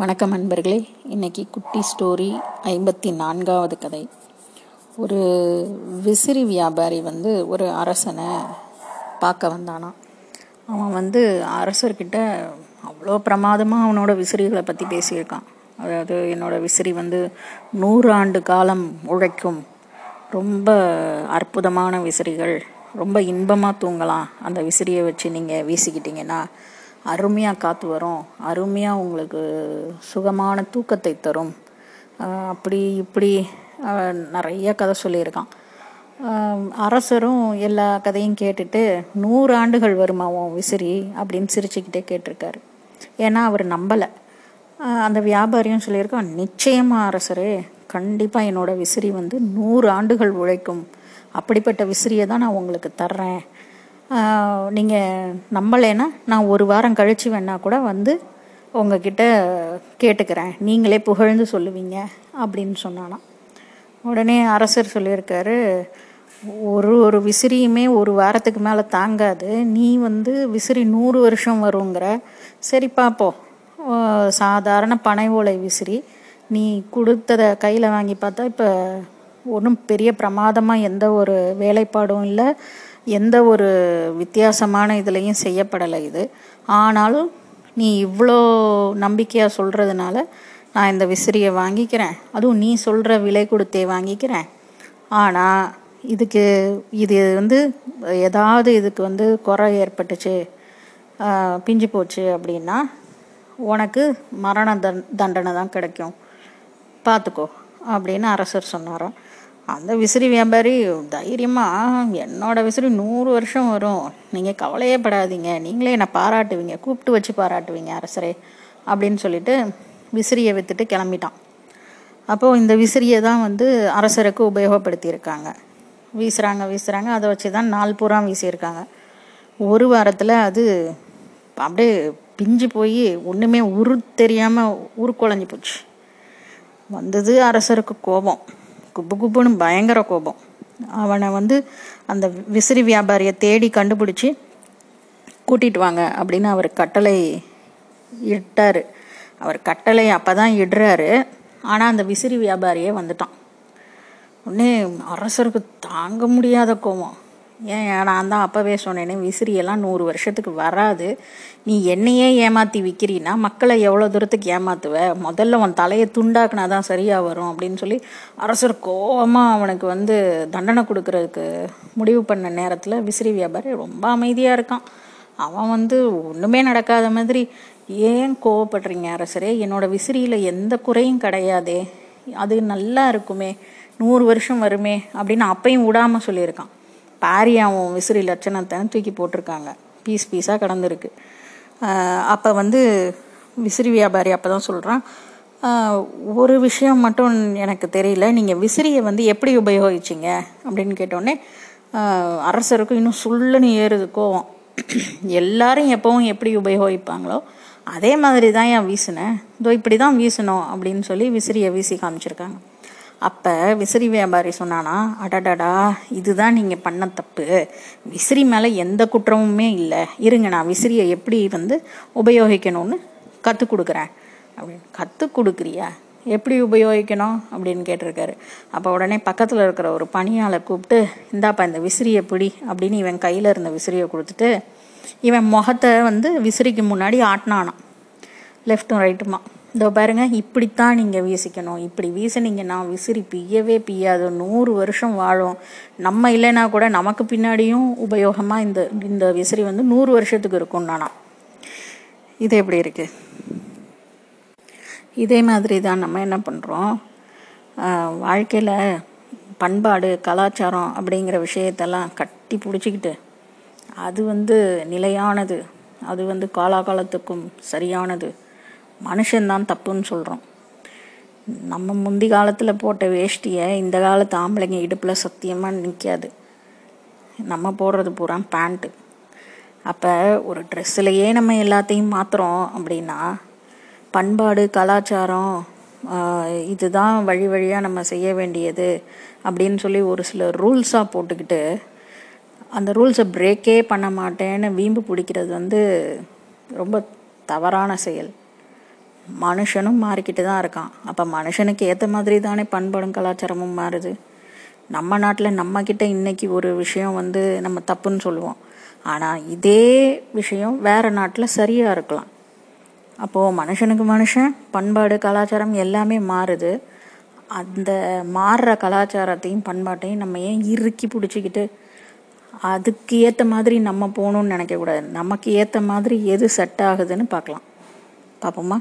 வணக்கம் அன்பர்களே இன்னைக்கு குட்டி ஸ்டோரி ஐம்பத்தி நான்காவது கதை. ஒரு விசிறி வியாபாரி வந்து ஒரு அரசனை பார்க்க வந்தானாம். அவன் வந்து அரசர்கிட்ட அவ்வளோ பிரமாதமாக அவனோட விசிறிகளை பற்றி பேசியிருக்கான். அதாவது என்னோட விசிறி வந்து நூறாண்டு காலம் உழைக்கும். ரொம்ப அற்புதமான விசிறிகள். ரொம்ப இன்பமாக தூங்கலாம். அந்த விசிறியை வச்சு நீங்கள் வீசிக்கிட்டீங்கன்னா அருமையாக காற்று வரும். அருமையாக உங்களுக்கு சுகமான தூக்கத்தை தரும். அப்படி இப்படி நிறைய கதை சொல்லியிருக்கான். அரசரும் எல்லா கதையும் கேட்டுட்டு நூறு ஆண்டுகள் வருமா உன் விசிறி? அப்படின்னு சிரிச்சுக்கிட்டே கேட்டிருக்காரு. ஏன்னா அவர் நம்பலை. அந்த வியாபாரியும் சொல்லியிருக்கான் நிச்சயமாக அரசரே கண்டிப்பாக என்னோட விசிறி வந்து நூறு ஆண்டுகள் உழைக்கும். அப்படிப்பட்ட விசிறியை தான் நான் உங்களுக்கு தர்றேன். நீங்கள் நம்பலைன்னா நான் ஒரு வாரம் கழித்து வேணா கூட வந்து உங்ககிட்ட கேட்டுக்கிறேன். நீங்களே புகழ்ந்து சொல்லுவீங்க அப்படின்னு சொன்னானாம். உடனே அரசர் சொல்லியிருக்காரு ஒரு ஒரு விசிறியுமே ஒரு வாரத்துக்கு மேலே தாங்காது. நீ வந்து விசிறி நூறு வருஷம் வருங்கிற. சரி பார்ப்போம் சாதாரண பனை ஓலை விசிறி. நீ கொடுத்ததை கையில் வாங்கி பார்த்தா இப்போ ஒன்றும் பெரிய பிரமாதமாக எந்த ஒரு வேலைப்பாடும் இல்லை. எந்த ஒரு வித்தியாசமான இதுலேயும் செய்யப்படலை இது. ஆனாலும் நீ இவ்வளோ நம்பிக்கையாக சொல்கிறதுனால நான் இந்த விசிறியை வாங்கிக்கிறேன். அதுவும் நீ சொல்கிற விலை கொடுத்தே வாங்கிக்கிறேன். ஆனால் இதுக்கு இது வந்து ஏதாவது இதுக்கு வந்து குறை ஏற்பட்டுச்சு பிஞ்சு போச்சு அப்படின்னா உனக்கு மரண தண்டனை தான் கிடைக்கும். பார்த்துக்கோ அப்படின்னு அரசர் சொன்னாராம். அந்த விசிறி வியாபாரி தைரியமாக என்னோட விசிறி நூறு வருஷம் வரும். நீங்கள் கவலையே படாதீங்க. நீங்களே என்னை பாராட்டுவீங்க. கூப்பிட்டு வச்சு பாராட்டுவீங்க அரசரே அப்படின்னு சொல்லிட்டு விசிறியை விற்றுட்டு கிளம்பிட்டான். அப்போது இந்த விசிறியை தான் வந்து அரசருக்கு உபயோகப்படுத்தியிருக்காங்க. வீசுகிறாங்க வீசுகிறாங்க அதை வச்சு தான் நாள் பூரா வீசியிருக்காங்க. ஒரு வாரத்தில் அது அப்படியே பிஞ்சு போய் ஒன்றுமே உரு தெரியாமல் உருக்குழஞ்சி போச்சு. வந்தது அரசருக்கு கோபம். குப்பு குப்புன்னு பயங்கர கோபம். அவனை வந்து அந்த விசிறி வியாபாரியை தேடி கண்டுபிடிச்சி கூட்டிட்டு வாங்க அப்படின்னு அவர் கட்டளை இட்டார். அவர் கட்டளை அப்போ தான் இடுறாரு. ஆனால் அந்த விசிறி வியாபாரியே வந்துட்டான். உடனே அரசருக்கு தாங்க முடியாத கோபம். ஏன் நான் தான் அப்போவே சொன்னேனே விசிறியெல்லாம் நூறு வருஷத்துக்கு வராது. நீ என்னையே ஏமாற்றி விற்கிறீன்னா மக்களை எவ்வளோ தூரத்துக்கு ஏமாத்துவ? முதல்ல உன் தலையை துண்டாக்குனா தான் சரியாக வரும் அப்படின்னு சொல்லி அரசர் கோபமாக அவனுக்கு வந்து தண்டனை கொடுக்கறதுக்கு முடிவு பண்ண நேரத்தில் விசிறி வியாபாரி ரொம்ப அமைதியாக இருக்கான். அவன் வந்து ஒன்றுமே நடக்காத மாதிரி ஏன் கோவப்படுறீங்க அரசரே? என்னோட விசிறியில் எந்த குறையும் கிடையாதே. அது நல்லா இருக்குமே. நூறு வருஷம் வருமே. அப்படின்னு அப்பையும் விடாமல் சொல்லியிருக்கான். பாரியாவும் விசிறி லட்சணத்தை தூக்கி போட்டிருக்காங்க. பீஸ் பீஸாக கடந்திருக்கு. அப்போ வந்து விசிறி வியாபாரி அப்போ தான் சொல்கிறான் ஒரு விஷயம் மட்டும் எனக்கு தெரியல. நீங்கள் விசிறியை வந்து எப்படி உபயோகிச்சிங்க? அப்படின்னு கேட்டோடனே அரசருக்கும் இன்னும் சுள்ளுன்னு ஏறுது கோவம். எல்லாரும் எப்பவும் எப்படி உபயோகிப்பாங்களோ அதே மாதிரி தான் ஏன் வீசினேன் இதோ இப்படி தான் வீசணும் அப்படின்னு சொல்லி விசிறியை வீசி காமிச்சிருக்காங்க. அப்போ விசிறி வியாபாரி சொன்னானா அடடடா இதுதான் நீங்கள் பண்ண தப்பு. விசிறி மேலே எந்த குற்றமுமே இல்லை. இருங்க நான் விசிறியை எப்படி வந்து உபயோகிக்கணும்னு கற்றுக் கொடுக்குறேன். அப்படின்னு கற்றுக் கொடுக்குறியா? எப்படி உபயோகிக்கணும்? அப்படின்னு கேட்டிருக்காரு. அப்போ உடனே பக்கத்தில் இருக்கிற ஒரு பணியாளை கூப்பிட்டு இந்தாப்பா இந்த விசிறியை பிடி அப்படின்னு இவன் கையில் இருந்த விசிறியை கொடுத்துட்டு இவன் முகத்தை வந்து விசிறிக்கு முன்னாடி ஆட்டினானான் லெஃப்ட்டும் ரைட்டுமா இதோ பாருங்க இப்படித்தான் நீங்கள் வீசிக்கணும். இப்படி வீசினீங்கன்னா விசிறி பிய்யவே பிய்யாது. நூறு வருஷம் வாழும். நம்ம இல்லைன்னா கூட நமக்கு பின்னாடியும் உபயோகமாக இந்த இந்த விசிறி வந்து நூறு வருஷத்துக்கு இருக்கும் நானா? இது எப்படி இருக்கு? இதே மாதிரி தான் நம்ம என்ன பண்ணுறோம் வாழ்க்கையில் பண்பாடு கலாச்சாரம் அப்படிங்கிற விஷயத்தெல்லாம் கட்டி பிடிச்சிக்கிட்டு அது வந்து நிலையானது. அது வந்து காலாகாலத்துக்கும் சரியானது. மனுஷன்தான் தப்புன்னு சொல்கிறோம் நம்ம முந்தி காலத்தில் போட்ட வேஷ்டியை இந்த காலத்து ஆம்பளைங்க இடுப்பில் சத்தியமாக நிற்காது நம்ம போடுறது பூரா பேண்ட்டு அப்போ ஒரு ட்ரெஸ்ஸிலையே நம்ம எல்லாத்தையும் மாற்றுறோம் அப்படின்னா பண்பாடு கலாச்சாரம் இதுதான் வழி வழியாக நம்ம செய்ய வேண்டியது அப்படின்னு சொல்லி ஒரு சில ரூல்ஸாக போட்டுக்கிட்டு அந்த ரூல்ஸை பிரேக்கே பண்ண மாட்டேன்னு வீம்பு பிடிக்கிறது வந்து ரொம்ப தவறான செயல். மனுஷனும் மாறிக்கிட்டு தான் இருக்கான். அப்போ மனுஷனுக்கு ஏற்ற மாதிரி தானே பண்பாடும் கலாச்சாரமும் மாறுது. நம்ம நாட்டில் நம்மக்கிட்ட இன்னைக்கு ஒரு விஷயம் வந்து நம்ம தப்புன்னு சொல்லுவோம். ஆனால் இதே விஷயம் வேறு நாட்டில் சரியாக இருக்கலாம். அப்போது மனுஷனுக்கு மனுஷன் பண்பாடு கலாச்சாரம் எல்லாமே மாறுது. அந்த மாறுற கலாச்சாரத்தையும் பண்பாட்டையும் நம்ம ஏன் இறுக்கி பிடிச்சிக்கிட்டு அதுக்கு ஏற்ற மாதிரி நம்ம போகணுன்னு நினைக்கக்கூடாது. நமக்கு ஏற்ற மாதிரி எது செட் ஆகுதுன்னு பார்க்கலாம். பார்ப்போமா?